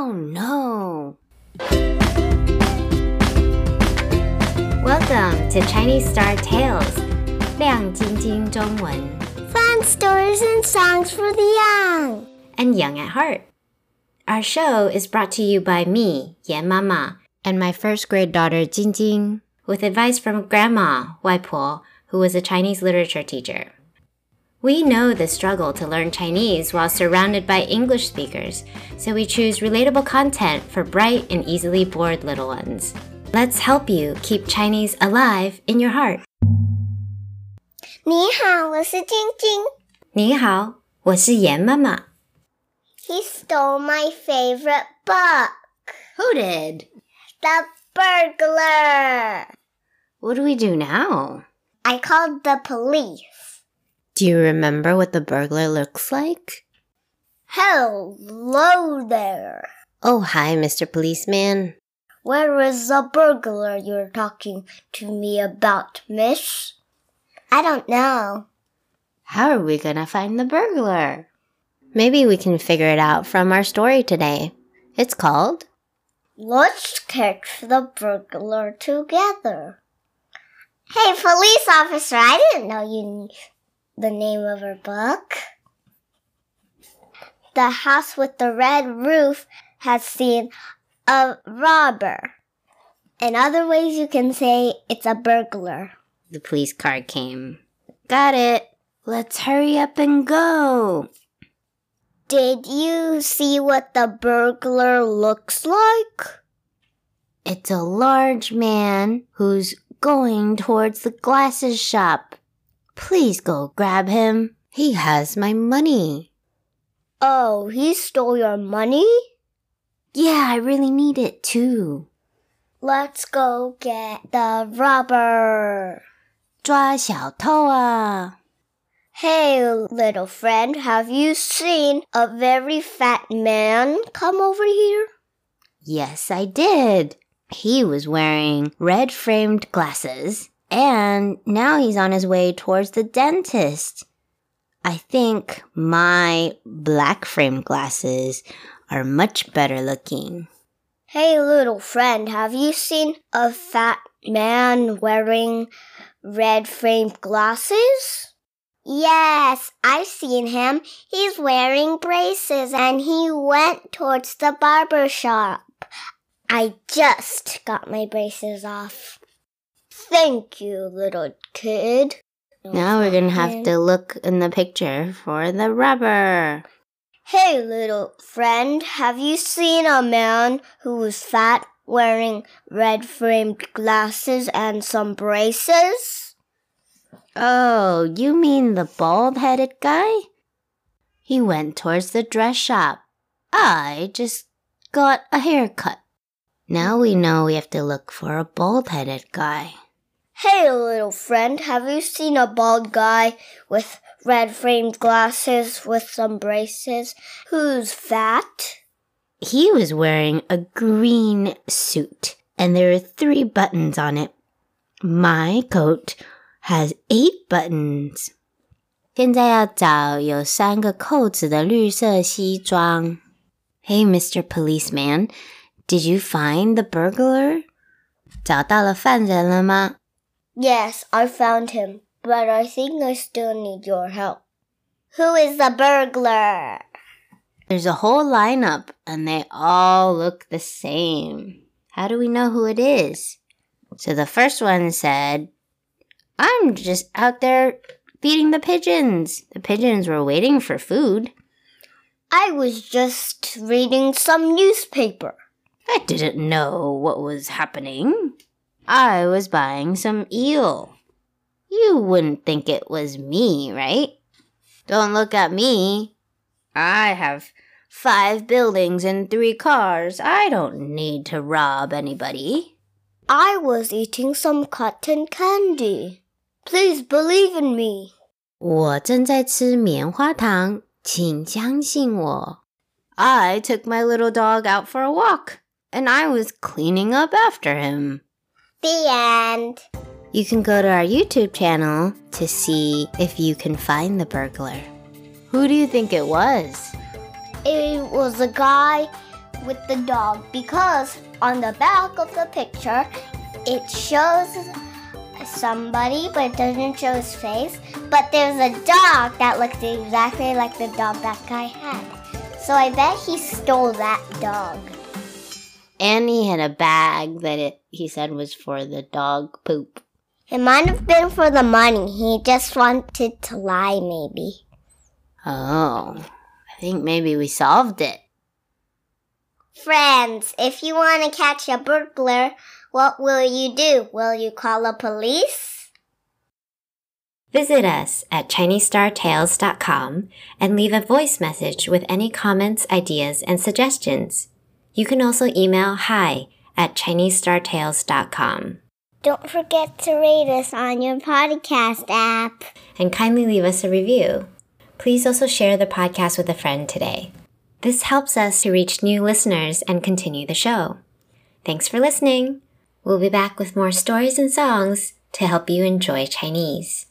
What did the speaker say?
Oh no! Welcome to Chinese Star Tales, 亮晶晶中文 Fun stories and songs for the young. and young at heart. Our show is brought to you by me, Yan Mama, and my first grade daughter Jing Jing, with advice from Grandma, Wai Po, who was a Chinese literature teacher. We know the struggle to learn Chinese while surrounded by English speakers, so we choose relatable content for bright and easily bored little ones. Let's help you keep Chinese alive in your heart. 你好，我是晶晶。你好，我是严妈妈。 He stole my favorite book, Who did? The Burglar. What do we do now? I called the police. Do you remember what the burglar looks like? Hello there. Oh, hi, Mr. Policeman. Where is the burglar you're talking to me about, miss? I don't know. How are we gonna find the burglar? Maybe we can figure it out from our story today. It's called Let's catch the burglar together. Hey, police officer, I didn't know you the name of her book. The house with the red roof has seen a robber. In other ways, you can say it's a burglar. The police car came. Got it. Let's hurry up and go. Did you see what the burglar looks like? It's a large man who's going towards the glasses shop. Please go grab him. He has my money. Oh, he stole your money? Yeah, I really need it too. Let's go get the robber. 抓小偷啊！ Hey, little friend, have you seen a very fat man come over here? Yes, I did. He was wearing red framed glasses, and now he's on his way towards the dentist. I think my black frame glasses are much better looking. Hey, little friend, have you seen a fat man wearing red framed glasses? Yes, I've seen him. He's wearing braces and he went towards the barber shop. I just got my braces off. Thank you, little kid. Now we're gonna have to look in the picture for the rubber. Hey, little friend, have you seen a man who was fat wearing red framed glasses and some braces? Oh, you mean the bald headed guy? He went towards the dress shop. I just got a haircut. Now we know we have to look for a bald headed guy. Hey, little friend, have you seen a bald guy with red framed glasses with some braces who's fat? He was wearing a green suit and there were three buttons on it. My coat has eight buttons. 现在要找有三个扣子的绿色西装。Hey, Mr. Policeman, did you find the burglar? 找到了犯人了吗？ Yes, I found him, but I think I still need your help. Who is the burglar? There's a whole lineup and they all look the same. How do we know who it is? So the first one said, I'm just out there feeding the pigeons. The pigeons were waiting for food. I was just reading some newspaper. I didn't know what was happening. I was buying some eel. You wouldn't think it was me, right? Don't look at me. I have five buildings and three cars. I don't need to rob anybody. I was eating some cotton candy. Please believe in me. 我正在吃棉花糖，请相信我。I took my little dog out for a walk, and I was cleaning up after him. The end. You can go to our YouTube channel to see if you can find the burglar. Who do you think it was? It was a guy with the dog because on the back of the picture it shows somebody but it doesn't show his face. But there's a dog that looks exactly like the dog that guy had. So I bet he stole that dog. And he had a bag that it he said was for the dog poop. It might have been for the money. He just wanted to lie, maybe. Oh, I think maybe we solved it. Friends, if you want to catch a burglar, what will you do? Will you call the police? Visit us at ChineseStarTales.com and leave a voice message with any comments, ideas, and suggestions. You can also email hi at ChineseStarTales.com. Don't forget to rate us on your podcast app. And kindly leave us a review. Please also share the podcast with a friend today. This helps us to reach new listeners and continue the show. Thanks for listening. We'll be back with more stories and songs to help you enjoy Chinese.